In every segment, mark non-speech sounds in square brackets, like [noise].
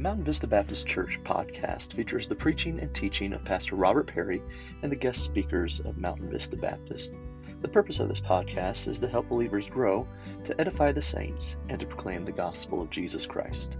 Mountain Vista Baptist Church podcast features the preaching and teaching of Pastor Robert Perry and the guest speakers of Mountain Vista Baptist. The purpose of this podcast is to help believers grow, to edify the saints, and to proclaim the gospel of Jesus Christ.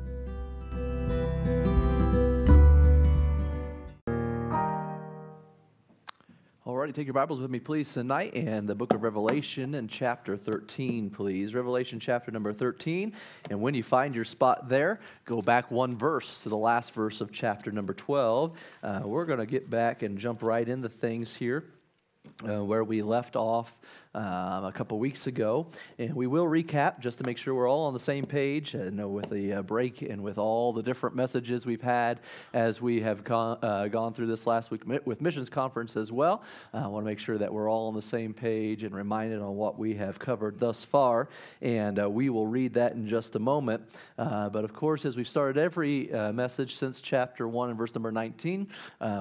Take your Bibles with me, please, tonight, and the book of Revelation and chapter 13, please. Revelation chapter number 13. And when you find your spot there, go back one verse to the last verse of chapter number 12. Uh, we're going to get back and jump right into things here. Uh, where we left off um, a couple weeks ago. And we will recap just to make sure we're all on the same page. I know with the uh, break and with all the different messages we've had as we have gone, uh, gone through this last week with Missions Conference as well. I want to make sure that we're all on the same page and reminded on what we have covered thus far. And uh, we will read that in just a moment. Uh, but of course, as we've started every uh, message since chapter 1 and verse number 19,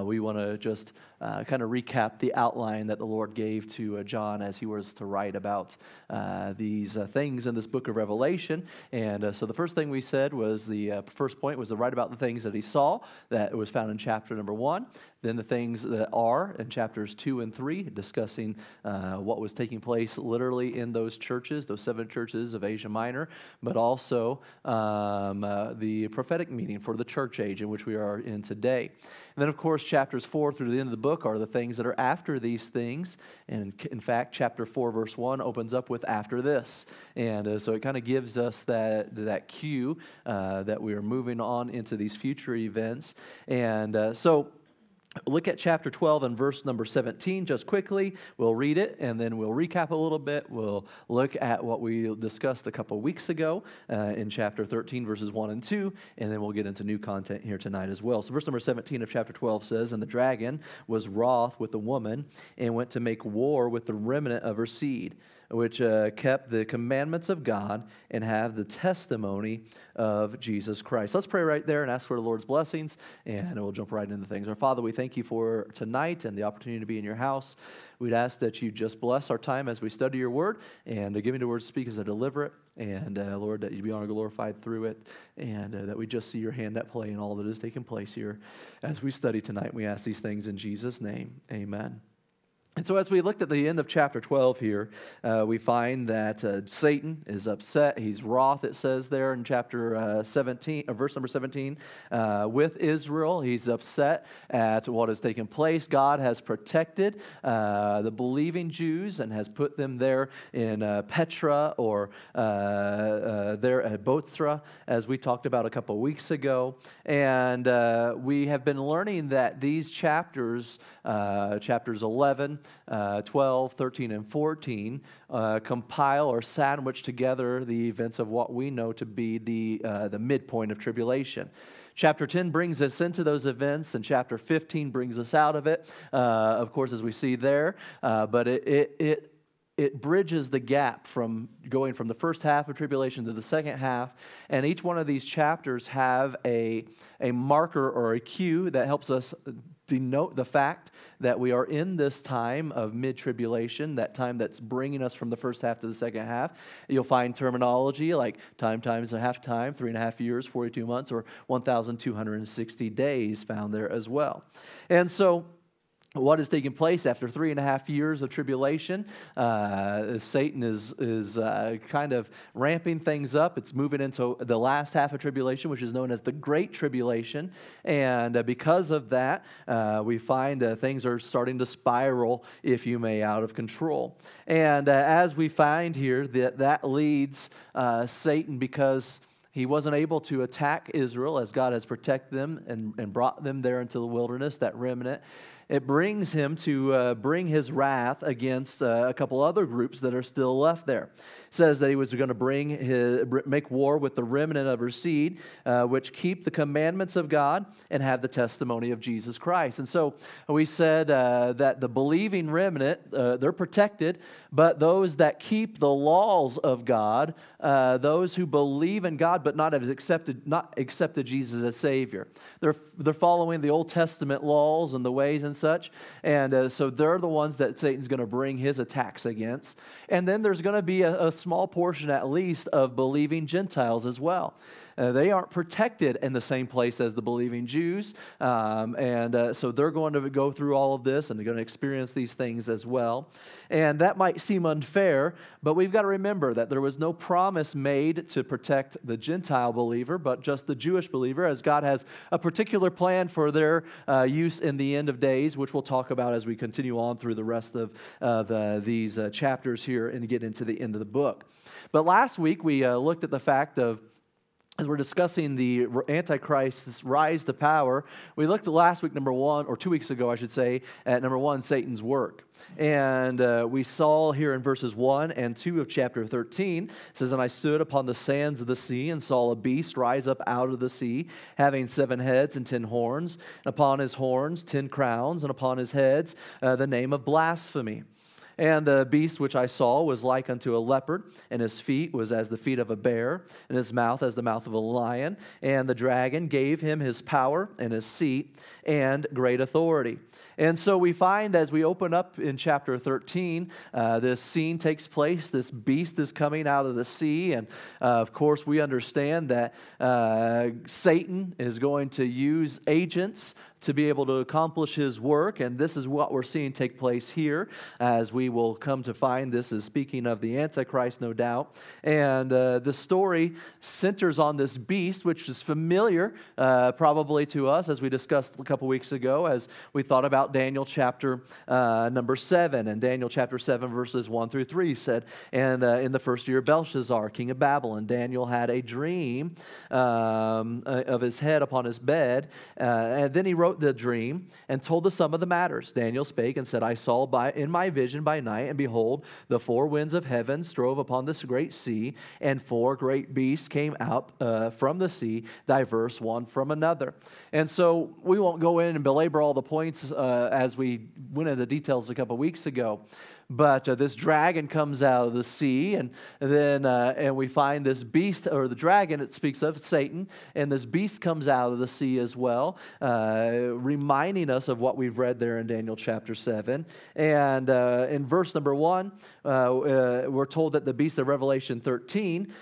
we want to just kind of recap the outline that the Lord gave to John as he was to write about uh, these uh, things in this book of Revelation. And uh, so the first thing we said was the uh, first point was to write about the things that he saw that was found in chapter number one. Then the things that are in chapters two and three, discussing uh, what was taking place literally in those churches, those seven churches of Asia Minor, but also um, uh, the prophetic meaning for the church age in which we are in today. And then, of course, chapters four through the end of the book are the things that are after these things. And in fact, chapter four, verse one, opens up with after this. And uh, so it kind of gives us that, that cue uh, that we are moving on into these future events. And uh, so, Look at chapter 12 and verse number 17 just quickly. We'll read it and then we'll recap a little bit. We'll look at what we discussed a couple weeks ago uh, in chapter 13, verses 1 and 2, and then we'll get into new content here tonight as well. So, verse number 17 of chapter 12 says, And the dragon was wroth with the woman and went to make war with the remnant of her seed which uh, kept the commandments of God and have the testimony of Jesus Christ. Let's pray right there and ask for the Lord's blessings, and we'll jump right into things. Our Father, we thank you for tonight and the opportunity to be in your house. We'd ask that you just bless our time as we study your word and give me the words to speak as I deliver it. And uh, Lord, that you be honored glorified through it, and uh, that we just see your hand at play in all that is taking place here as we study tonight. We ask these things in Jesus' name. Amen. And so, as we looked at the end of chapter 12 here, uh, we find that uh, Satan is upset. He's wroth, it says there in chapter uh, 17, uh, verse number 17, uh, with Israel. He's upset at what has taken place. God has protected uh, the believing Jews and has put them there in Petra or there at Bozrah, as we talked about a couple weeks ago. And we have been learning that these chapters, chapters 11, uh, 12, 13, and 14 uh, compile or sandwich together the events of what we know to be the, uh, the midpoint of tribulation. Chapter 10 brings us into those events, and chapter 15 brings us out of it, uh, of course, as we see there. Uh, but it, it, it it bridges the gap from going from the first half of tribulation to the second half and each one of these chapters have a, a marker or a cue that helps us denote the fact that we are in this time of mid tribulation, that time that's bringing us from the first half to the second half. You'll find terminology like time times a half time, three and a half years, 42 months, or 1,260 days found there as well. And so, what is taking place after three and a half years of tribulation. Uh, Satan is, is uh, kind of ramping things up. It's moving into the last half of tribulation, which is known as the Great Tribulation. And uh, because of that, uh, we find uh, things are starting to spiral, if you may, out of control. And uh, as we find here, that, that leads Satan because he wasn't able to attack Israel as God has protected them and, and brought them there into the wilderness, that remnant it brings him to uh, bring his wrath against uh, a couple other groups that are still left there It says that he was going to bring his, make war with the remnant of her seed, uh, which keep the commandments of God and have the testimony of Jesus Christ. And so we said uh, that the believing remnant, uh, they're protected, but those that keep the laws of God, uh, those who believe in God but not have accepted, not accepted Jesus as Savior, they're, they're following the Old Testament laws and the ways and such. And uh, so they're the ones that Satan's going to bring his attacks against. And then there's going to be a, a small portion, at least, of believing Gentiles as well. Uh, they aren't protected in the same place as the believing Jews. Um, and uh, so they're going to go through all of this and they're going to experience these things as well. And that might seem unfair, but we've got to remember that there was no promise made to protect the Gentile believer, but just the Jewish believer, as God has a particular plan for their uh, use in the end of days, which we'll talk about as we continue on through the rest of, of uh, these uh, chapters here and get into the end of the book. But last week we uh, looked at the fact of as we're discussing the Antichrist's rise to power, we looked last week, number one, or two weeks ago, I should say, at number one, Satan's work. And uh, we saw here in verses 1 and 2 of chapter 13, it says, And I stood upon the sands of the sea and saw a beast rise up out of the sea, having seven heads and ten horns, and upon his horns ten crowns, and upon his heads uh, the name of blasphemy. And the beast which I saw was like unto a leopard, and his feet was as the feet of a bear, and his mouth as the mouth of a lion. And the dragon gave him his power and his seat and great authority. And so we find as we open up in chapter 13, uh, this scene takes place. This beast is coming out of the sea. And uh, of course, we understand that uh, Satan is going to use agents to be able to accomplish his work. And this is what we're seeing take place here, as we will come to find this is speaking of the Antichrist, no doubt. And uh, the story centers on this beast, which is familiar uh, probably to us, as we discussed a couple weeks ago, as we thought about Daniel chapter uh, number 7. And Daniel chapter 7, verses 1 through 3 said, And uh, in the first year of Belshazzar, king of Babylon, Daniel had a dream um, uh, of his head upon his bed. Uh, and then he wrote, the dream and told the sum of the matters. Daniel spake and said, I saw by, in my vision by night, and behold, the four winds of heaven strove upon this great sea, and four great beasts came out uh, from the sea, diverse one from another. And so we won't go in and belabor all the points uh, Uh, as we went into the details a couple weeks ago but uh, this dragon comes out of the sea and, then uh, and we find this beast or the dragon it speaks of satan and this beast comes out of the sea as well uh, reminding us of what we've read there in daniel chapter 7 and uh, in verse number 1 uh, uh, we're told that the beast of revelation 13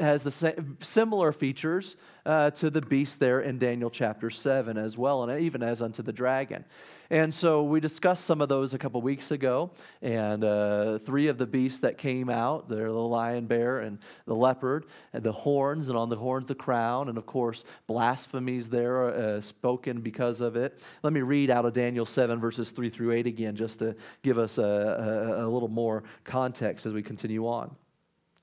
has the similar features to the beast there in daniel chapter 7 as well and even as unto the dragon and so we discussed some of those a couple weeks ago. And uh, three of the beasts that came out the lion, bear, and the leopard, and the horns, and on the horns, the crown. And of course, blasphemies there uh, spoken because of it. Let me read out of Daniel 7, verses 3 through 8 again, just to give us a, a, a little more context as we continue on.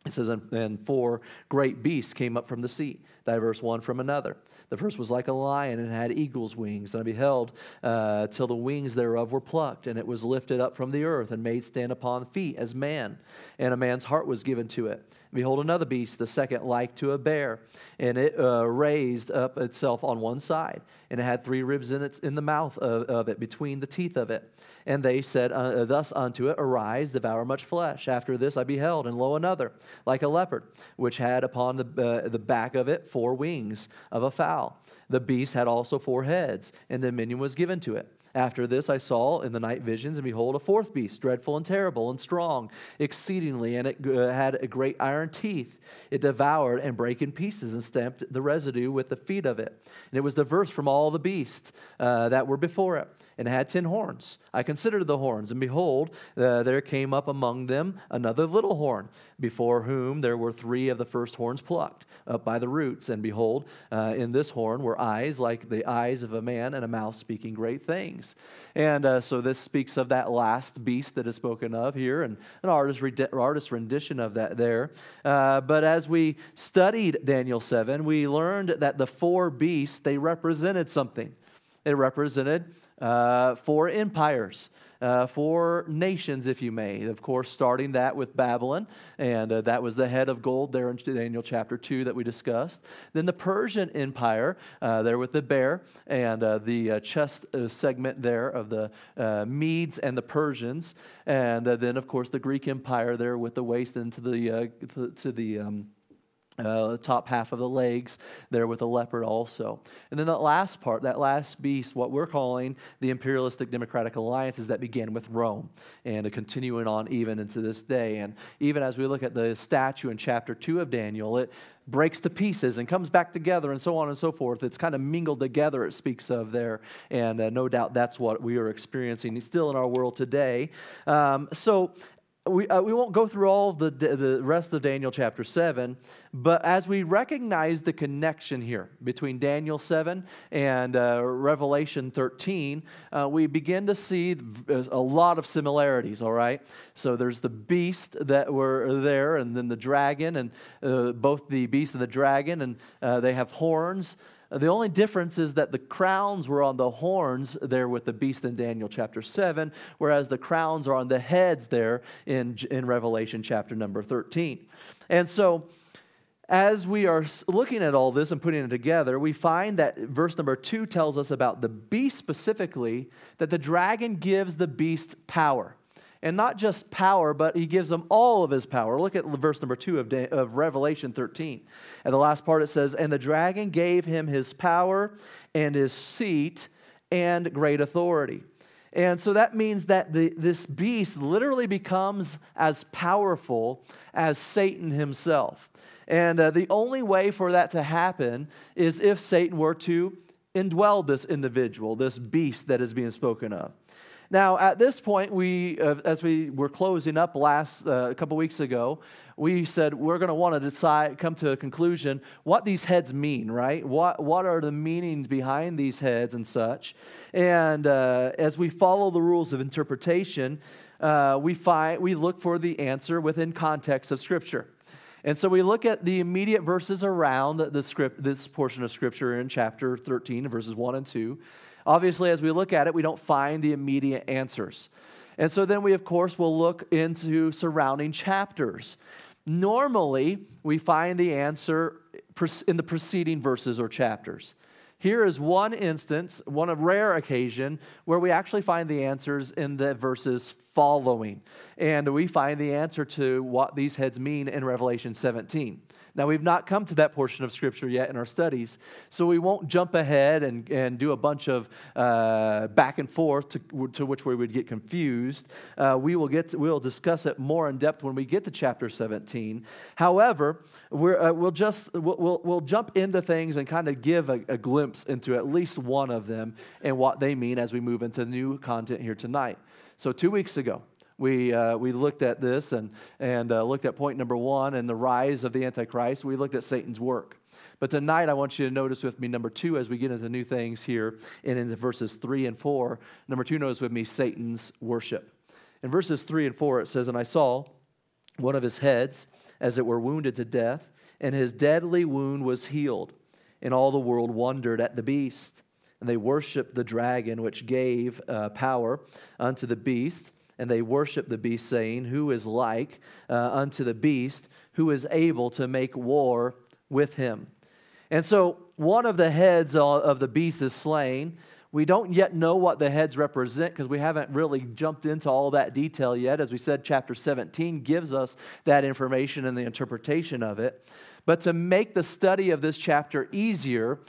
It says, And four great beasts came up from the sea, diverse one from another. The first was like a lion and had eagle's wings. And I beheld uh, till the wings thereof were plucked, and it was lifted up from the earth and made stand upon feet as man. And a man's heart was given to it. Behold, another beast, the second like to a bear, and it uh, raised up itself on one side, and it had three ribs in, its, in the mouth of, of it, between the teeth of it. And they said uh, thus unto it, Arise, devour much flesh. After this I beheld, and lo, another, like a leopard, which had upon the, uh, the back of it four wings of a fowl. The beast had also four heads, and dominion was given to it. After this, I saw in the night visions, and behold, a fourth beast, dreadful and terrible and strong, exceedingly, and it uh, had a great iron teeth. It devoured and brake in pieces and stamped the residue with the feet of it. And it was diverse from all the beasts uh, that were before it and had ten horns. I considered the horns, and behold, uh, there came up among them another little horn, before whom there were three of the first horns plucked up by the roots. And behold, uh, in this horn were eyes like the eyes of a man, and a mouth speaking great things. And uh, so this speaks of that last beast that is spoken of here, and an artist, artist rendition of that there. Uh, but as we studied Daniel 7, we learned that the four beasts, they represented something. It represented uh, four empires, uh, four nations, if you may. Of course, starting that with Babylon, and uh, that was the head of gold there in Daniel chapter 2 that we discussed. Then the Persian Empire, uh, there with the bear, and uh, the uh, chest segment there of the Medes and the Persians. And then, of course, the Greek Empire there with the waist into the, to the um, uh, top half of the legs there with a leopard also. And then that last part, that last beast, what we're calling the imperialistic democratic alliances that began with Rome and continuing on even into this day. And even as we look at the statue in chapter 2 of Daniel, it breaks to pieces and comes back together and so on and so forth. It's kind of mingled together, it speaks of there. And uh, no doubt that's what we are experiencing still in our world today. Um, so we, uh, we won't go through all the, the rest of Daniel chapter 7, but as we recognize the connection here between Daniel 7 and uh, Revelation 13, uh, we begin to see a lot of similarities, all right? So there's the beast that were there, and then the dragon, and uh, both the beast and the dragon, and uh, they have horns. The only difference is that the crowns were on the horns there with the beast in Daniel chapter 7, whereas the crowns are on the heads there in, in Revelation chapter number 13. And so, as we are looking at all this and putting it together, we find that verse number two tells us about the beast specifically, that the dragon gives the beast power and not just power, but he gives them all of his power. Look at verse number two of, of Revelation 13. At the last part, it says, And the dragon gave him his power and his seat and great authority. And so that means that the, this beast literally becomes as powerful as Satan himself. And uh, the only way for that to happen is if Satan were to indwell this individual, this beast that is being spoken of. Now, at this point, we, uh, as we were closing up last uh, a couple weeks ago, we said we're going to want to decide, come to a conclusion what these heads mean, right? What what are the meanings behind these heads and such? And uh, as we follow the rules of interpretation, uh, we find we look for the answer within context of Scripture. And so we look at the immediate verses around the script, this portion of Scripture in chapter 13, verses 1 and 2. Obviously, as we look at it, we don't find the immediate answers. And so then we, of course, will look into surrounding chapters. Normally, we find the answer in the preceding verses or chapters. Here is one instance, one of rare occasion, where we actually find the answers in the verses following. And we find the answer to what these heads mean in Revelation 17. Now, we've not come to that portion of Scripture yet in our studies, so we won't jump ahead and, and do a bunch of uh, back and forth to, to which we would get confused. Uh, we will get to, we'll discuss it more in depth when we get to chapter 17. However, we uh, will just we'll, we'll, we'll, jump into things and kind of give a, a glimpse into at least one of them and what they mean as we move into new content here tonight. So, two weeks ago, we, uh, we looked at this and, and uh, looked at point number one and the rise of the Antichrist. We looked at Satan's work. But tonight, I want you to notice with me number two as we get into new things here and into verses three and four. Number two, notice with me Satan's worship. In verses three and four, it says, And I saw one of his heads, as it were wounded to death, and his deadly wound was healed. And all the world wondered at the beast. And they worshiped the dragon, which gave uh, power unto the beast and they worship the beast, saying, Who is like uh, unto the beast, who is able to make war with him? And so one of the heads of the beast is slain. We don't yet know what the heads represent because we haven't really jumped into all that detail yet. As we said, chapter 17 gives us that information and the interpretation of it. But to make the study of this chapter easier,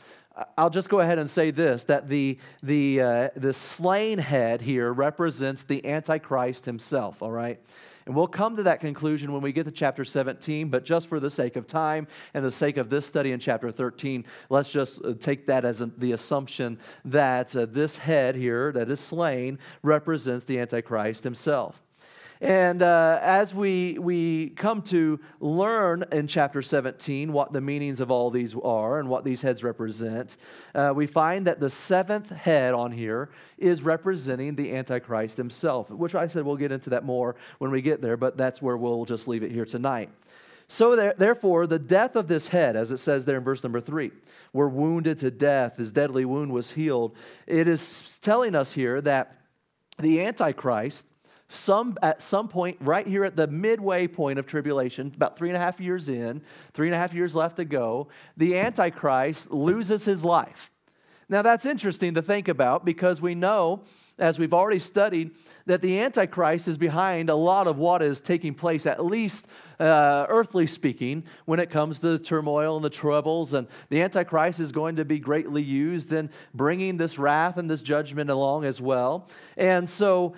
I'll just go ahead and say this that the, the, uh, the slain head here represents the Antichrist himself, all right? And we'll come to that conclusion when we get to chapter 17, but just for the sake of time and the sake of this study in chapter 13, let's just uh, take that as the assumption that uh, this head here that is slain represents the Antichrist himself. And uh, as we, we come to learn in chapter 17 what the meanings of all these are and what these heads represent, uh, we find that the seventh head on here is representing the Antichrist himself, which I said we'll get into that more when we get there, but that's where we'll just leave it here tonight. So, there, therefore, the death of this head, as it says there in verse number three, were wounded to death, his deadly wound was healed. It is telling us here that the Antichrist some, at some point, right here at the midway point of tribulation, about three and a half years in, three and a half years left to go, the Antichrist loses his life. Now, that's interesting to think about because we know, as we've already studied, that the Antichrist is behind a lot of what is taking place, at least uh, earthly speaking, when it comes to the turmoil and the troubles. And the Antichrist is going to be greatly used in bringing this wrath and this judgment along as well. And so,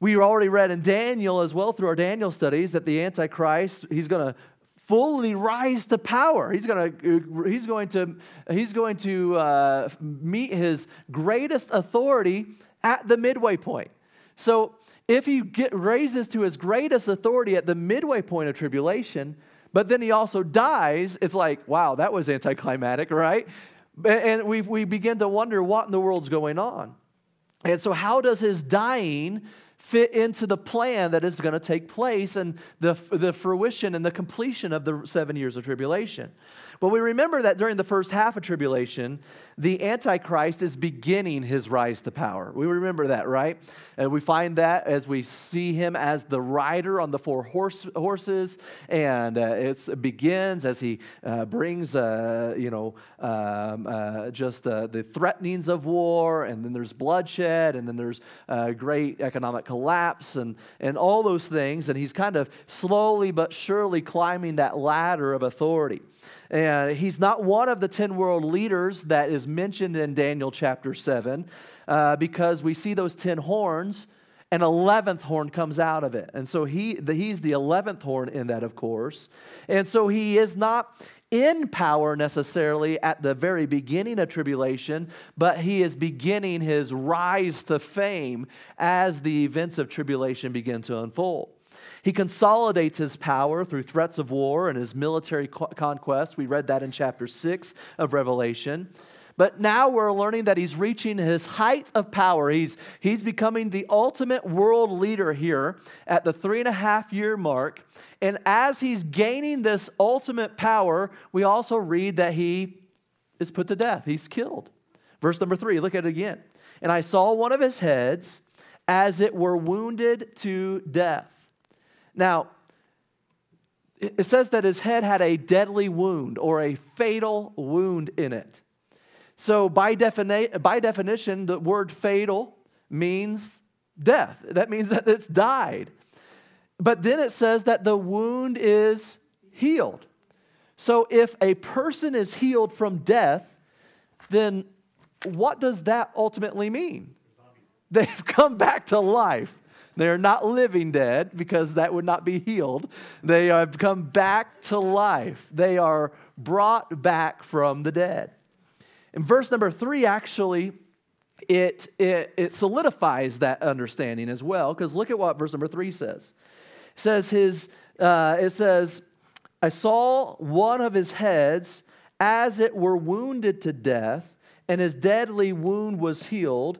we already read in Daniel as well through our Daniel studies that the Antichrist, he's going to fully rise to power. He's to, he's going to, he's going to uh, meet his greatest authority at the midway point. So if he get, raises to his greatest authority at the midway point of tribulation, but then he also dies, it's like, wow, that was anticlimactic, right? And we, we begin to wonder what in the world's going on. And so, how does his dying fit into the plan that is going to take place and the, the fruition and the completion of the seven years of tribulation. But we remember that during the first half of tribulation, the Antichrist is beginning his rise to power. We remember that, right? And we find that as we see him as the rider on the four horse, horses, and uh, it begins as he uh, brings, uh, you know, um, uh, just uh, the threatenings of war, and then there's bloodshed, and then there's uh, great economic collapse, and, and all those things. And he's kind of slowly but surely climbing that ladder of authority. And he's not one of the 10 world leaders that is mentioned in Daniel chapter 7 uh, because we see those 10 horns. An 11th horn comes out of it. And so he, the, he's the 11th horn in that, of course. And so he is not in power necessarily at the very beginning of tribulation, but he is beginning his rise to fame as the events of tribulation begin to unfold. He consolidates his power through threats of war and his military conquest. We read that in chapter 6 of Revelation. But now we're learning that he's reaching his height of power. He's, he's becoming the ultimate world leader here at the three and a half year mark. And as he's gaining this ultimate power, we also read that he is put to death. He's killed. Verse number three, look at it again. And I saw one of his heads as it were wounded to death. Now, it says that his head had a deadly wound or a fatal wound in it. So, by, defini- by definition, the word fatal means death. That means that it's died. But then it says that the wound is healed. So, if a person is healed from death, then what does that ultimately mean? They've come back to life. They are not living dead because that would not be healed. They have come back to life. They are brought back from the dead. In verse number three, actually, it, it, it solidifies that understanding as well, because look at what verse number three says. It says, his, uh, it says, I saw one of his heads as it were wounded to death, and his deadly wound was healed.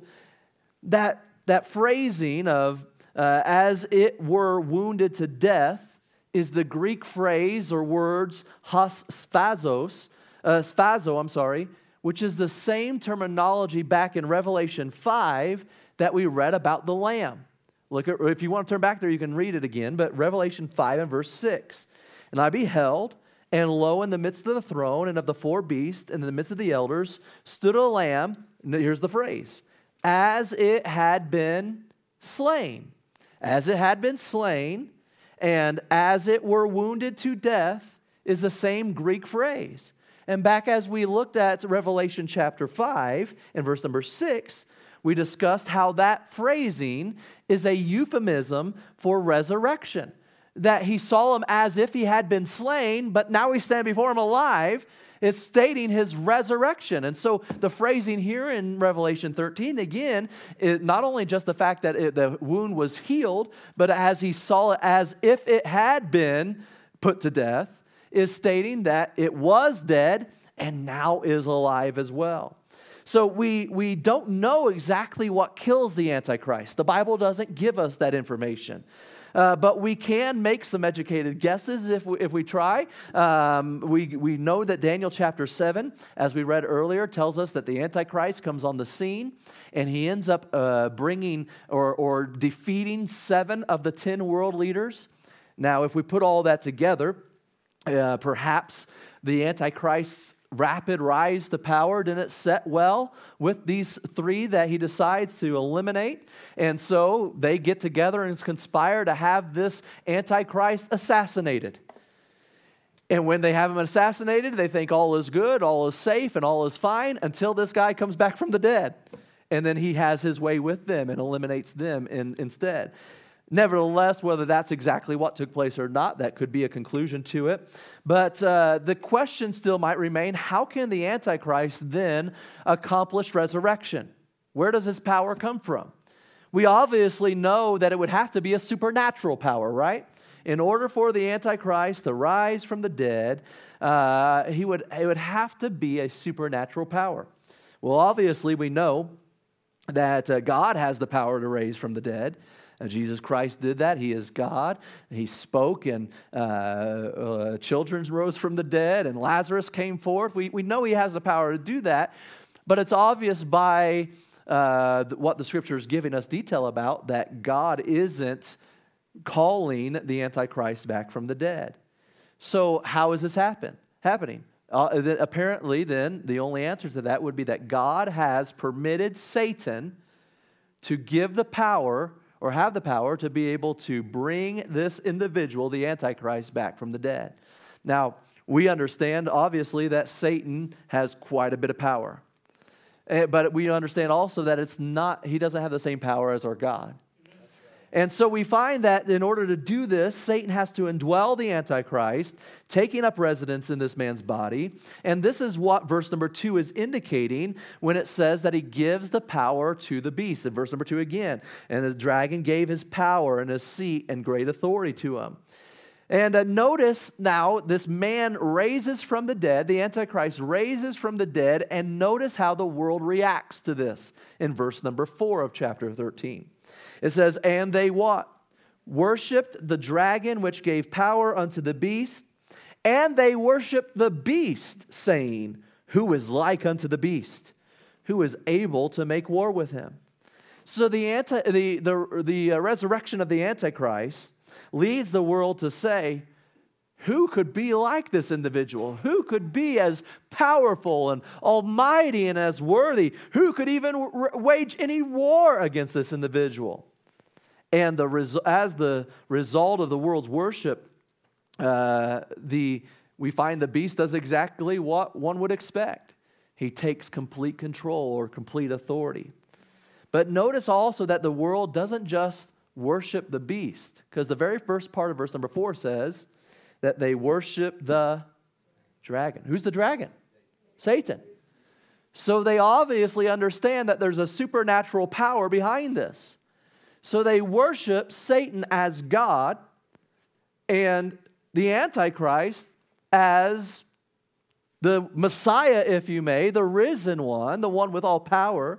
That, that phrasing of uh, as it were wounded to death is the Greek phrase or words has spazos, uh, spazo, I'm sorry, which is the same terminology back in Revelation 5 that we read about the Lamb. Look at, if you want to turn back there, you can read it again, but Revelation 5 and verse 6. And I beheld, and lo, in the midst of the throne and of the four beasts, and in the midst of the elders, stood a lamb, here's the phrase, as it had been slain as it had been slain, and as it were wounded to death, is the same Greek phrase. And back as we looked at Revelation chapter 5 and verse number 6, we discussed how that phrasing is a euphemism for resurrection. That he saw him as if he had been slain, but now we stand before him alive it's stating his resurrection. And so the phrasing here in Revelation 13, again, it, not only just the fact that it, the wound was healed, but as he saw it as if it had been put to death, is stating that it was dead and now is alive as well. So we, we don't know exactly what kills the Antichrist. The Bible doesn't give us that information. Uh, but we can make some educated guesses if we, if we try. Um, we, we know that Daniel chapter 7, as we read earlier, tells us that the Antichrist comes on the scene and he ends up uh, bringing or, or defeating seven of the ten world leaders. Now, if we put all that together, Uh, perhaps the Antichrist's rapid rise to power didn't set well with these three that he decides to eliminate. And so they get together and conspire to have this Antichrist assassinated. And when they have him assassinated, they think all is good, all is safe, and all is fine until this guy comes back from the dead. And then he has his way with them and eliminates them in, instead. Nevertheless, whether that's exactly what took place or not, that could be a conclusion to it. But uh, the question still might remain how can the Antichrist then accomplish resurrection? Where does his power come from? We obviously know that it would have to be a supernatural power, right? In order for the Antichrist to rise from the dead, uh, he would, it would have to be a supernatural power. Well, obviously, we know that uh, God has the power to raise from the dead. Uh, Jesus Christ did that. He is God. He spoke, and uh, uh, children rose from the dead, and Lazarus came forth. We, we know He has the power to do that, but it's obvious by uh, what the scripture is giving us detail about that God isn't calling the Antichrist back from the dead. So, how is this happen, happening? Uh, apparently, then, the only answer to that would be that God has permitted Satan to give the power or have the power to be able to bring this individual, the Antichrist, back from the dead. Now, we understand, obviously, that Satan has quite a bit of power. Eh, but we understand also that it's not, he doesn't have the same power as our God. And so we find that in order to do this, Satan has to indwell the Antichrist, taking up residence in this man's body. And this is what verse number two is indicating when it says that he gives the power to the beast. In verse number two again, and the dragon gave his power and his seat and great authority to him. And uh, notice now, this man raises from the dead, the Antichrist raises from the dead, and notice how the world reacts to this in verse number four of chapter 13. It says, And they what? Worshipped the dragon which gave power unto the beast, and they worshiped the beast, saying, Who is like unto the beast? Who is able to make war with him? So the, anti, the, the, the uh, resurrection of the Antichrist leads the world to say, who could be like this individual? Who could be as powerful and almighty and as worthy? Who could even wage any war against this individual? And the res- as the result of the world's worship, uh, the, we find the beast does exactly what one would expect. He takes complete control or complete authority. But notice also that the world doesn't just worship the beast, because the very first part of verse number four says, that they worship the dragon. Who's the dragon? Satan. So they obviously understand that there's a supernatural power behind this. So they worship Satan as God and the Antichrist as the Messiah, if you may, the risen one, the one with all power.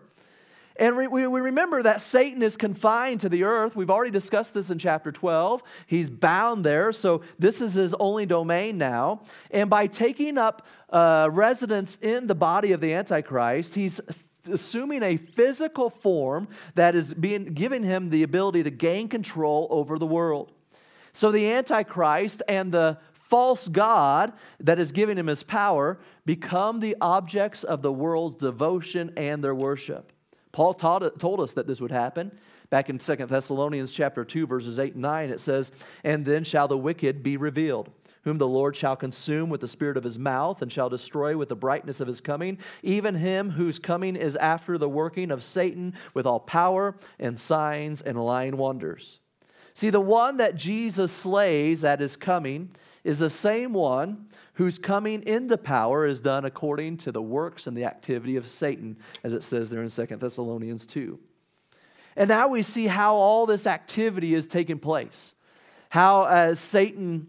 And we, we remember that Satan is confined to the earth. We've already discussed this in chapter 12. He's bound there, so this is his only domain now. And by taking up uh, residence in the body of the Antichrist, he's assuming a physical form that is being giving him the ability to gain control over the world. So the Antichrist and the false God that is giving him his power become the objects of the world's devotion and their worship. Paul taught, told us that this would happen. Back in 2 Thessalonians chapter 2, verses 8 and 9, it says, And then shall the wicked be revealed, whom the Lord shall consume with the spirit of his mouth, and shall destroy with the brightness of his coming, even him whose coming is after the working of Satan with all power and signs and lying wonders. See, the one that Jesus slays at his coming is the same one whose coming into power is done according to the works and the activity of Satan, as it says there in 2 Thessalonians 2. And now we see how all this activity is taking place. How, as Satan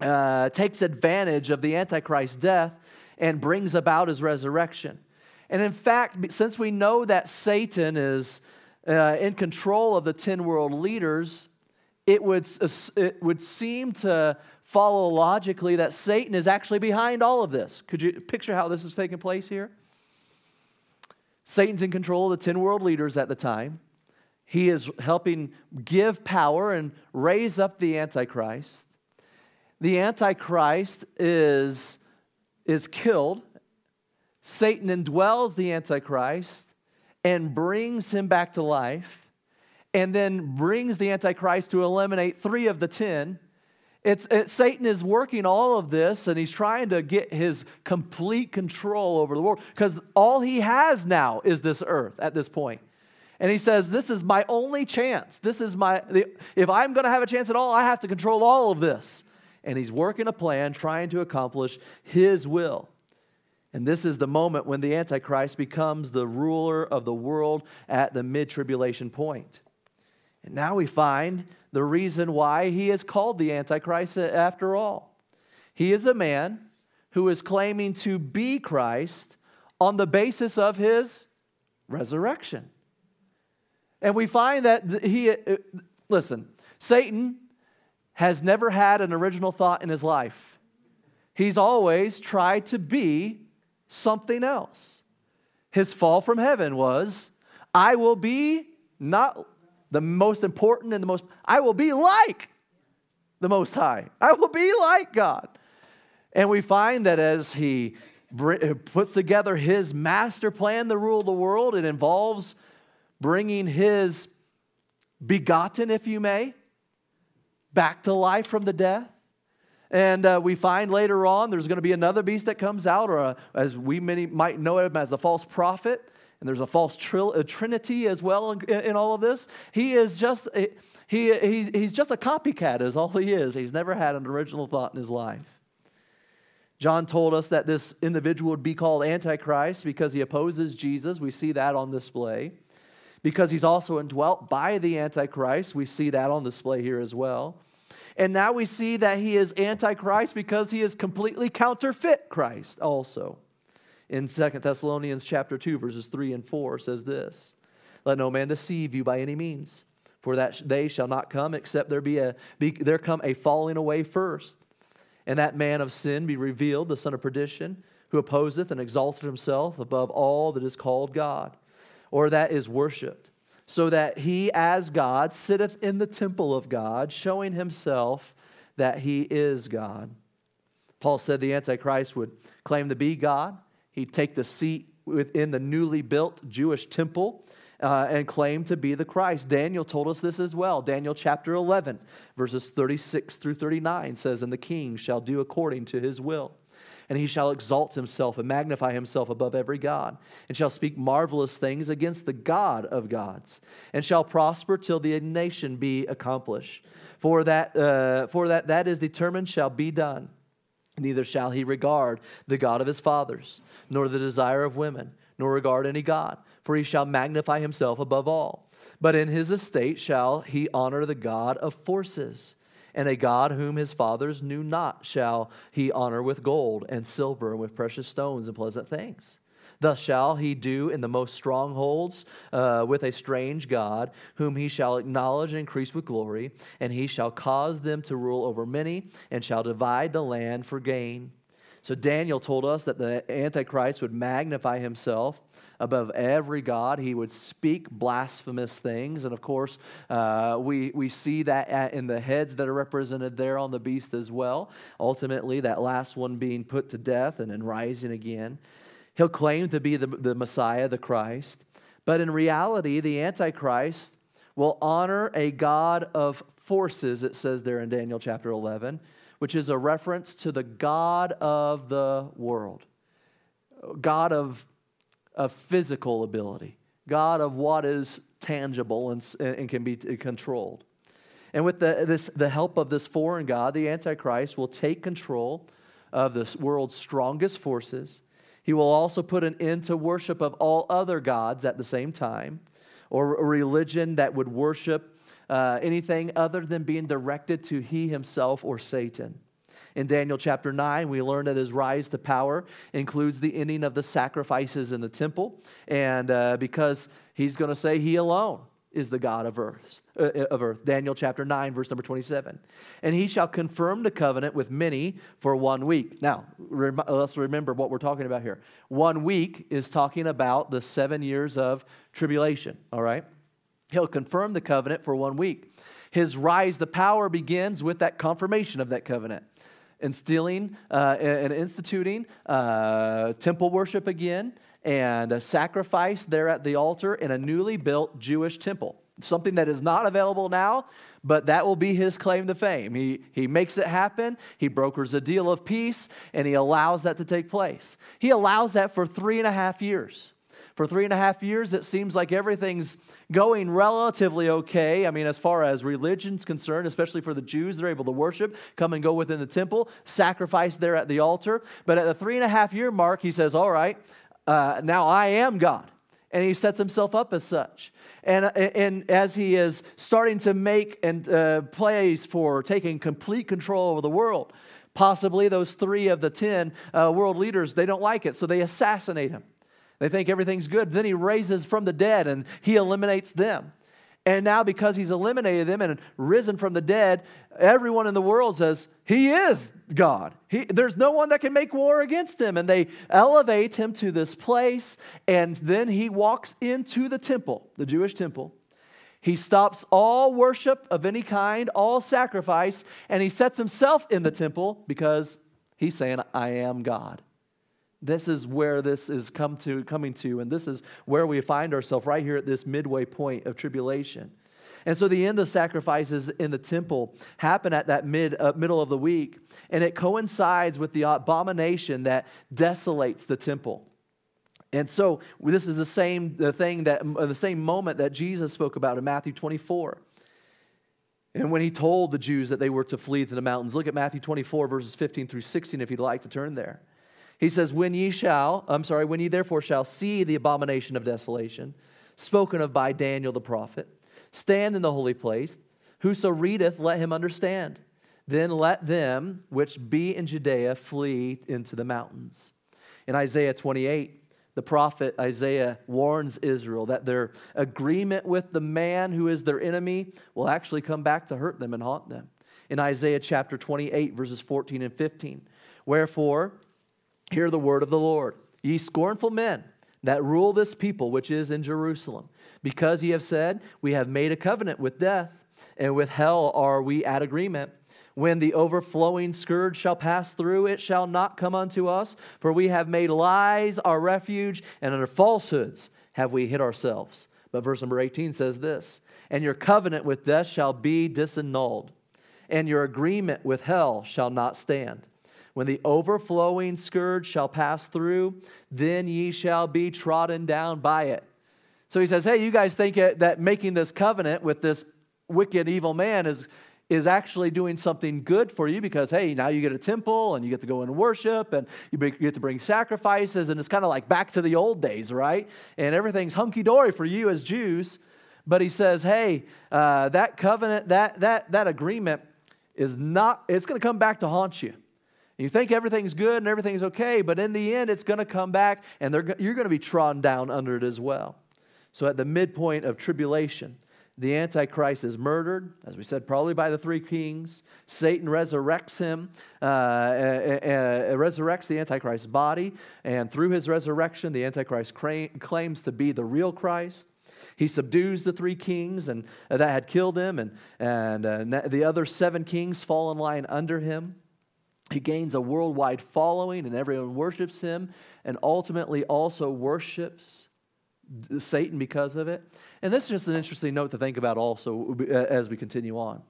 uh, takes advantage of the Antichrist's death and brings about his resurrection. And in fact, since we know that Satan is uh, in control of the 10 world leaders, it would, it would seem to follow logically that Satan is actually behind all of this. Could you picture how this is taking place here? Satan's in control of the 10 world leaders at the time. He is helping give power and raise up the Antichrist. the Antichrist is, is killed, Satan indwells the Antichrist and brings him back to life, and then brings the Antichrist to eliminate three of the ten. It's, it, Satan is working all of this and he's trying to get his complete control over the world because all he has now is this earth at this point. And he says, This is my only chance. This is my, if I'm going to have a chance at all, I have to control all of this. And he's working a plan trying to accomplish his will. And this is the moment when the Antichrist becomes the ruler of the world at the mid tribulation point. And now we find the reason why he is called the Antichrist after all. He is a man who is claiming to be Christ on the basis of his resurrection. And we find that he, uh, listen, Satan has never had an original thought in his life. He's always tried to be something else. His fall from heaven was, I will be not the most important and the most, I will be like the Most High. I will be like God. And we find that as he puts together his master plan to rule the world, it involves bringing his begotten, if you may, back to life from the death. And uh, we find later on there's going to be another beast that comes out, or a, as we many might know him as a false prophet. And there's a false a trinity as well in, in, all of this. He is just he, he's, he's just a copycat, is all he is. He's never had an original thought in his life. John told us that this individual would be called Antichrist because he opposes Jesus. We see that on display. Because he's also indwelt by the Antichrist. We see that on display here as well. And now we see that he is Antichrist because he is completely counterfeit Christ also in Second Thessalonians chapter 2 verses 3 and 4 says this let no man deceive you by any means for that they shall not come except there be a be, there come a falling away first. And that man of sin be revealed the son of perdition who opposeth and exalteth himself above all that is called God or that is worshiped so that he as God sitteth in the temple of God showing himself that he is God. Paul said the antichrist would claim to be God He'd take the seat within the newly built Jewish temple uh, and claim to be the Christ. Daniel told us this as well. Daniel chapter 11, verses 36 through 39 says, And the king shall do according to his will. And he shall exalt himself and magnify himself above every God, and shall speak marvelous things against the God of gods, and shall prosper till the nation be accomplished. For that, uh, for that that is determined shall be done. Neither shall he regard the God of his fathers, nor the desire of women, nor regard any God, for he shall magnify himself above all. But in his estate shall he honor the God of forces, and a God whom his fathers knew not shall he honor with gold and silver and with precious stones and pleasant things. Thus shall he do in the most strongholds uh, with a strange God, whom he shall acknowledge and increase with glory, and he shall cause them to rule over many, and shall divide the land for gain. So Daniel told us that the Antichrist would magnify himself above every God. He would speak blasphemous things. And of course, uh, we, we see that in the heads that are represented there on the beast as well. Ultimately, that last one being put to death and then rising again. He'll claim to be the, the Messiah, the Christ. But in reality, the Antichrist will honor a God of forces, it says there in Daniel chapter 11, which is a reference to the God of the world, God of, of physical ability, God of what is tangible and, and can be controlled. And with the, this, the help of this foreign God, the Antichrist will take control of this world's strongest forces he will also put an end to worship of all other gods at the same time, or a religion that would worship uh, anything other than being directed to he himself or Satan. In Daniel chapter 9, we learn that his rise to power includes the ending of the sacrifices in the temple, and uh, because he's going to say he alone is the God of earth, uh, of earth. Daniel chapter 9, verse number 27. And he shall confirm the covenant with many for one week. Now, rem- let's remember what we're talking about here. One week is talking about the seven years of tribulation, all right? He'll confirm the covenant for one week. His rise, the power begins with that confirmation of that covenant. instilling uh, and instituting uh, temple worship again and sacrifice there at the altar in a newly built Jewish temple. Something that is not available now, but that will be his claim to fame. He, he makes it happen, he brokers a deal of peace, and he allows that to take place. He allows that for three and a half years. For three and a half years, it seems like everything's going relatively okay. I mean, as far as religion's concerned, especially for the Jews, they're able to worship, come and go within the temple, sacrifice there at the altar. But at the three and a half year mark, he says, All right, uh, now I am God. And he sets himself up as such. And, uh, and as he is starting to make and uh, plays for taking complete control over the world, possibly those three of the ten uh, world leaders, they don't like it, so they assassinate him. They think everything's good. Then he raises from the dead and he eliminates them. And now, because he's eliminated them and risen from the dead, everyone in the world says, He is God. He, there's no one that can make war against him. And they elevate him to this place. And then he walks into the temple, the Jewish temple. He stops all worship of any kind, all sacrifice, and he sets himself in the temple because he's saying, I am God. This is where this is come to, coming to, and this is where we find ourselves right here at this midway point of tribulation. And so the end of sacrifices in the temple happen at that mid, uh, middle of the week, and it coincides with the abomination that desolates the temple. And so this is the same the thing that the same moment that Jesus spoke about in Matthew 24. And when he told the Jews that they were to flee to the mountains, look at Matthew 24 verses 15 through 16 if you'd like to turn there. He says, When ye shall, I'm sorry, when ye therefore shall see the abomination of desolation, spoken of by Daniel the prophet, stand in the holy place. Whoso readeth, let him understand. Then let them which be in Judea flee into the mountains. In Isaiah 28, the prophet Isaiah warns Israel that their agreement with the man who is their enemy will actually come back to hurt them and haunt them. In Isaiah chapter 28, verses 14 and 15, wherefore, Hear the word of the Lord. Ye scornful men that rule this people which is in Jerusalem, because ye have said, We have made a covenant with death, and with hell are we at agreement. When the overflowing scourge shall pass through, it shall not come unto us, for we have made lies our refuge, and under falsehoods have we hid ourselves. But verse number 18 says this And your covenant with death shall be disannulled, and your agreement with hell shall not stand. When the overflowing scourge shall pass through, then ye shall be trodden down by it. So he says, Hey, you guys think that making this covenant with this wicked, evil man is, is actually doing something good for you because, hey, now you get a temple and you get to go and worship and you get to bring sacrifices, and it's kind of like back to the old days, right? And everything's hunky dory for you as Jews. But he says, hey, uh, that covenant, that, that, that agreement is not, it's going to come back to haunt you. You think everything's good and everything's okay, but in the end, it's going to come back and you're going to be trodden down under it as well. So, at the midpoint of tribulation, the Antichrist is murdered, as we said, probably by the three kings. Satan resurrects him, uh, resurrects the Antichrist's body, and through his resurrection, the Antichrist cra- claims to be the real Christ. He subdues the three kings and, uh, that had killed him, and, and uh, the other seven kings fall in line under him. He gains a worldwide following, and everyone worships him, and ultimately also worships Satan because of it. And this is just an interesting note to think about also as we continue on.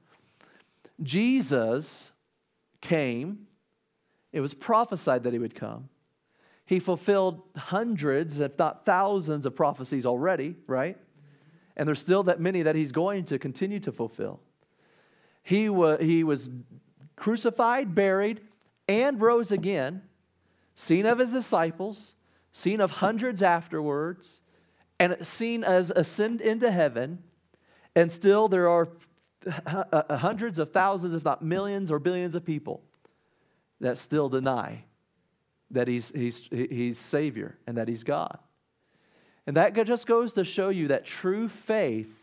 Jesus came, it was prophesied that he would come. He fulfilled hundreds, if not thousands, of prophecies already, right? And there's still that many that he's going to continue to fulfill. He, wa- he was crucified, buried, and rose again, seen of his disciples, seen of hundreds afterwards, and seen as ascend into heaven, and still there are uh, hundreds of thousands, if not millions or billions of people that still deny that he's, he's, he's Savior and that he's God. And that just goes to show you that true faith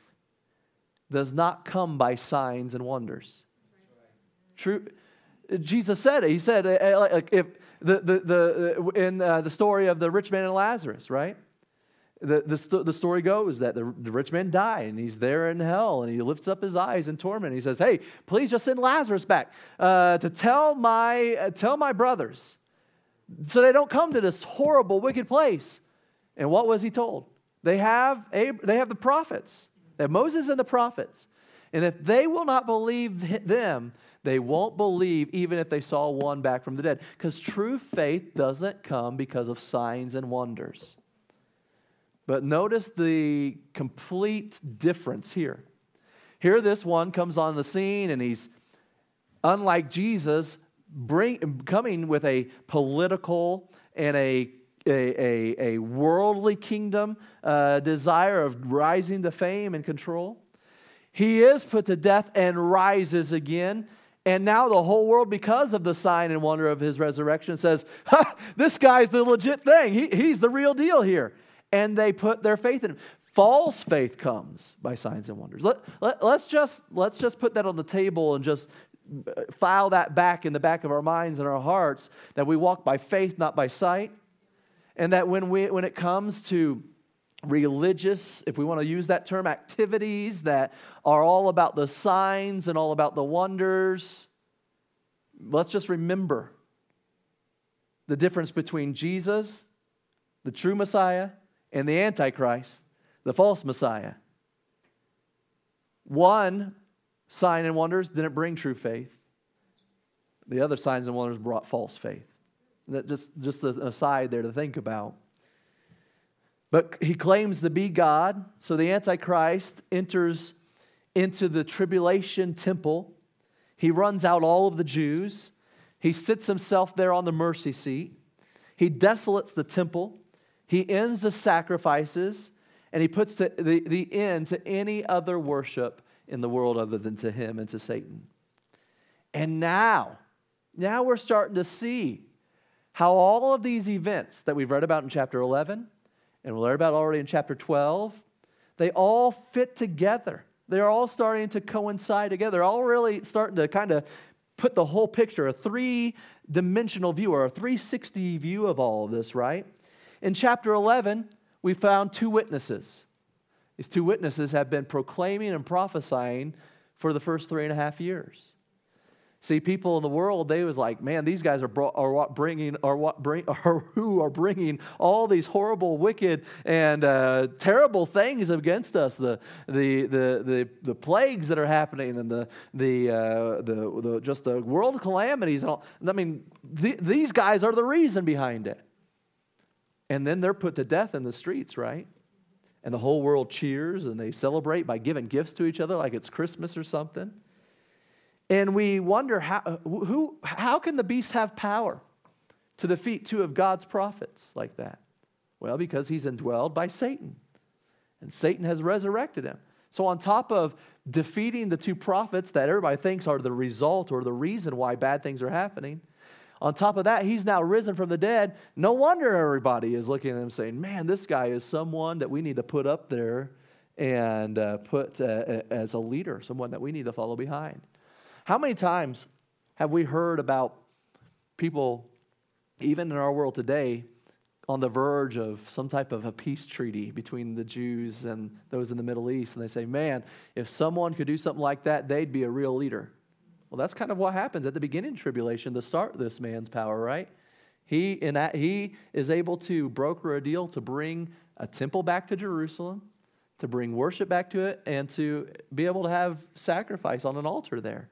does not come by signs and wonders. True, Jesus said it. He said, uh, uh, like, if the, the, the, uh, in the story of the rich man and Lazarus, right? the, the, the story goes that the, the rich man died and he's there in hell and he lifts up his eyes in torment. He says, Hey, please just send Lazarus back uh, to tell my, uh, tell my brothers so they don't come to this horrible, wicked place. And what was he told? They have, Ab- they have the prophets, they have Moses and the prophets. And if they will not believe them, they won't believe even if they saw one back from the dead. Because true faith doesn't come because of signs and wonders. But notice the complete difference here. Here, this one comes on the scene, and he's, unlike Jesus, bring, coming with a political and a, a, a, a worldly kingdom uh, desire of rising to fame and control. He is put to death and rises again. And now the whole world, because of the sign and wonder of his resurrection, says, This guy's the legit thing. He, he's the real deal here and they put their faith in him. False faith comes by signs and wonders. Let, let, let's, just, let's just put that on the table and just uh, file that back in the back of our minds and our hearts that we walk by faith, not by sight. And that when, we, when it comes to religious, if we want to use that term, activities that are all about the signs and all about the wonders, let's just remember the difference between Jesus, the true Messiah, and the Antichrist, the false Messiah. One sign and wonders didn't bring true faith. The other signs and wonders brought false faith. That just, just an aside there to think about. But he claims to be God, so the Antichrist enters into the tribulation temple. He runs out all of the Jews. He sits himself there on the mercy seat. He desolates the temple. He ends the sacrifices and he puts the, the, the end to any other worship in the world other than to him and to Satan. And now, now we're starting to see how all of these events that we've read about in chapter 11 and we learned about already in chapter 12, they all fit together. They're all starting to coincide together. All really starting to kind of put the whole picture, a three dimensional view or a 360 view of all of this, right? In chapter 11, we found two witnesses. These two witnesses have been proclaiming and prophesying for the first three and a half years. See, people in the world, they was like, man, these guys are, bro- are what bringing, are what bring, [laughs] are who are bringing all these horrible, wicked, and uh, terrible things against us. The, the, the, the, the plagues that are happening, and the, the, uh, the, the just the world calamities. And all. I mean, the, these guys are the reason behind it. And then they're put to death in the streets, right? And the whole world cheers and they celebrate by giving gifts to each other like it's Christmas or something. And we wonder how, who, how can the beast have power to defeat two of God's prophets like that? Well, because he's indwelled by Satan. And Satan has resurrected him. So, on top of defeating the two prophets that everybody thinks are the result or the reason why bad things are happening, on top of that, he's now risen from the dead. No wonder everybody is looking at him saying, Man, this guy is someone that we need to put up there and uh, put uh, as a leader, someone that we need to follow behind. How many times have we heard about people, even in our world today, on the verge of some type of a peace treaty between the Jews and those in the Middle East? And they say, Man, if someone could do something like that, they'd be a real leader. Well, that's kind of what happens at the beginning of tribulation to start this man's power, right? He, in, he is able to broker a deal to bring a temple back to Jerusalem, to bring worship back to it, and to be able to have sacrifice on an altar there.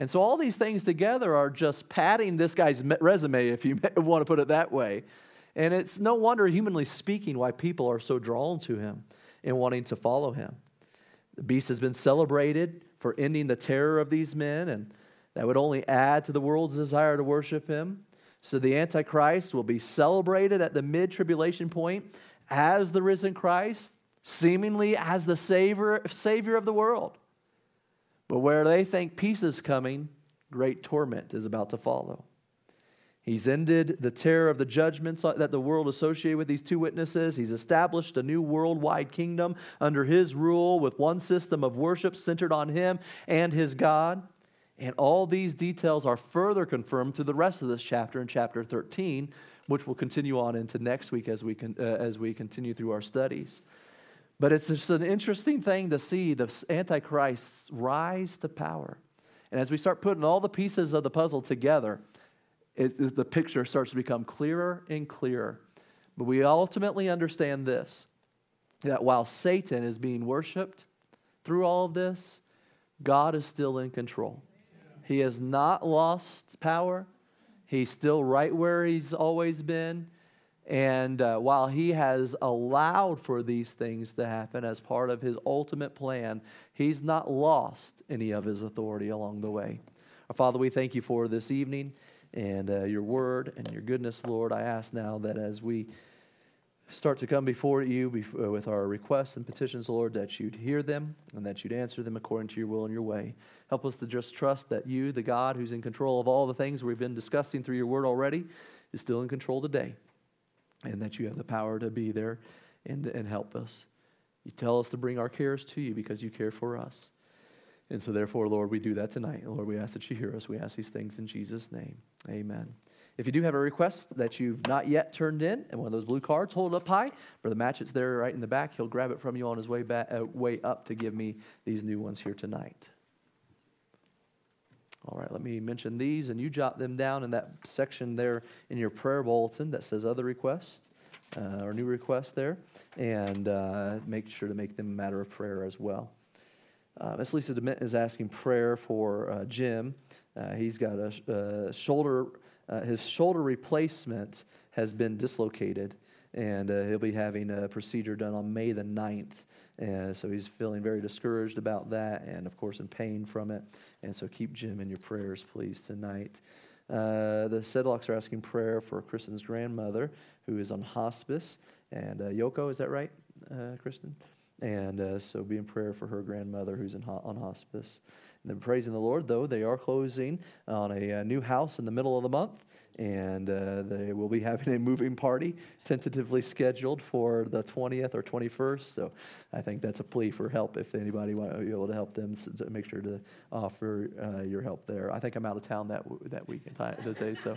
And so all these things together are just padding this guy's resume, if you [laughs] want to put it that way. And it's no wonder, humanly speaking, why people are so drawn to him and wanting to follow him. The beast has been celebrated for ending the terror of these men, and that would only add to the world's desire to worship him. So the Antichrist will be celebrated at the mid tribulation point as the risen Christ, seemingly as the savior, savior of the world. But where they think peace is coming, great torment is about to follow. He's ended the terror of the judgments that the world associated with these two witnesses. He's established a new worldwide kingdom under his rule with one system of worship centered on him and his God. And all these details are further confirmed through the rest of this chapter in chapter 13 which will continue on into next week as we, con- uh, as we continue through our studies. But it's just an interesting thing to see the Antichrist rise to power. And as we start putting all the pieces of the puzzle together, it, it, the picture starts to become clearer and clearer. But we ultimately understand this that while Satan is being worshiped through all of this, God is still in control. He has not lost power, he's still right where he's always been. And uh, while he has allowed for these things to happen as part of his ultimate plan, he's not lost any of his authority along the way. Our Father, we thank you for this evening and uh, your word and your goodness, Lord. I ask now that as we start to come before you uh, with our requests and petitions, Lord, that you'd hear them and that you'd answer them according to your will and your way. Help us to just trust that you, the God who's in control of all the things we've been discussing through your word already, is still in control today and that you have the power to be there and, and help us. You tell us to bring our cares to you because you care for us. And so, therefore, Lord, we do that tonight. Lord, we ask that you hear us. We ask these things in Jesus' name. Amen. If you do have a request that you've not yet turned in, and one of those blue cards, hold it up high. Brother Matchett's there right in the back. He'll grab it from you on his way, back, uh, way up to give me these new ones here tonight. All right, let me mention these, and you jot them down in that section there in your prayer bulletin that says other requests uh, or new requests there, and uh, make sure to make them a matter of prayer as well. Uh, Miss Lisa DeMint is asking prayer for uh, Jim. Uh, he's got a, a shoulder, uh, his shoulder replacement has been dislocated, and he'll be having a procedure done on May the 9th. And so he's feeling very discouraged about that and, of course, in pain from it. And so keep Jim in your prayers, please, tonight. Uh, the Sedlocks are asking prayer for Kristen's grandmother, who is on hospice. And uh, Yoko, is that right, uh, Kristen? And uh, so be in prayer for her grandmother, who's in ho- on hospice. And then praising the Lord, though, they are closing on a, a new house in the middle of the month, and uh, they will be [laughs] having a moving party tentatively scheduled for the 20th or 21st. So I think that's a plea for help if anybody want to be able to help them. So make sure to offer uh, your help there. I think I'm out of town that that weekend those days, so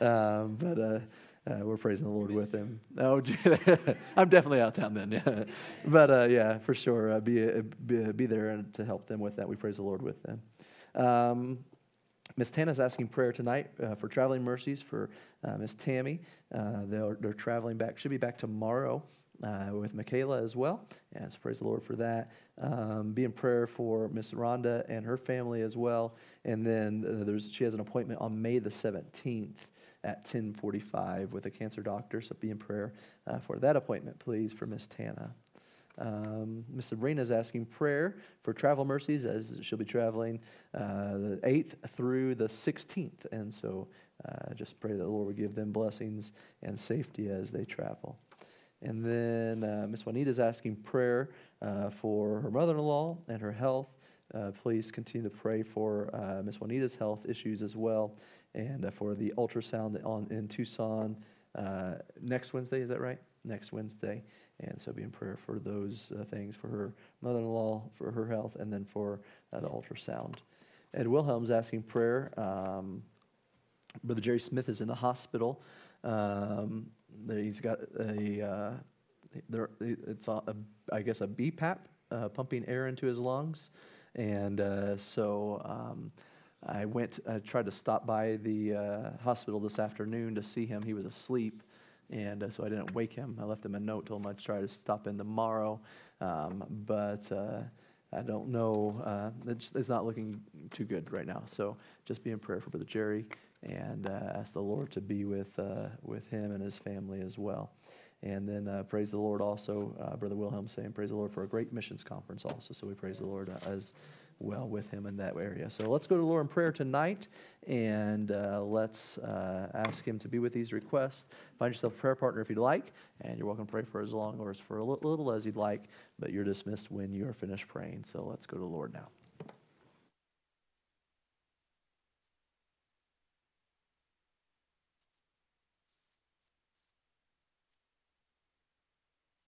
[laughs] um, but. Uh, uh, we're praising the Lord with him. Oh, [laughs] I'm definitely out of town then. Yeah, [laughs] but uh, yeah, for sure, uh, be, uh, be, be there to help them with that. We praise the Lord with them. Um, Miss Tana's asking prayer tonight uh, for traveling mercies for uh, Miss Tammy. they're, they're traveling back. Should be back tomorrow. Uh, with Michaela as well. And so praise the Lord for that. Um, be in prayer for Miss Rhonda and her family as well. And then uh, there's she has an appointment on May the 17th at 10:45 with a cancer doctor. So be in prayer uh, for that appointment, please, for Miss Tana. Um, Miss Sabrina is asking prayer for travel mercies as she'll be traveling uh, the 8th through the 16th. And so uh, just pray that the Lord would give them blessings and safety as they travel. And then uh, Miss Juanita is asking prayer uh, for her mother in law and her health. Uh, please continue to pray for uh, Miss Juanita's health issues as well and uh, for the ultrasound on, in Tucson uh, next Wednesday. Is that right? Next Wednesday. And so be in prayer for those uh, things for her mother in law, for her health, and then for uh, the ultrasound. Ed Wilhelm's asking prayer. Um, Brother Jerry Smith is in the hospital. Um, he's got a, there, it's a, a, I guess a BPAP uh, pumping air into his lungs. And so um, I went, I tried to stop by the uh, hospital this afternoon to see him. He was asleep, and uh, so I didn't wake him. I left him a note, told him I'd try to stop in tomorrow, um, but uh, I don't know. Uh, it's, it's, not looking too good right now. So just be in prayer for Brother Jerry and uh, ask the Lord to be with, uh, with him and his family as well. And then praise the Lord also, Brother Wilhelm saying, praise the Lord for a great missions conference also. So we praise the Lord as well with him in that area. So let's go to the Lord in prayer tonight and uh, let's uh, ask him to be with these requests. Find yourself a prayer partner if you'd like, and you're welcome to pray for as long or as for a little as you'd like, but you're dismissed when you are finished praying. So let's go to the Lord now.